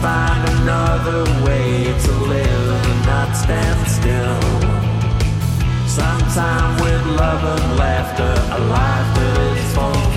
find another way to live and not stand still. Sometime with love and laughter, a life that is full.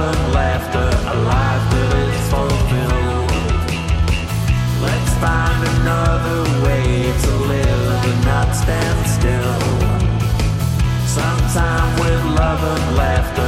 And laughter, a life that is fulfilled. Let's find another way to live and not stand still. Sometime with love and laughter,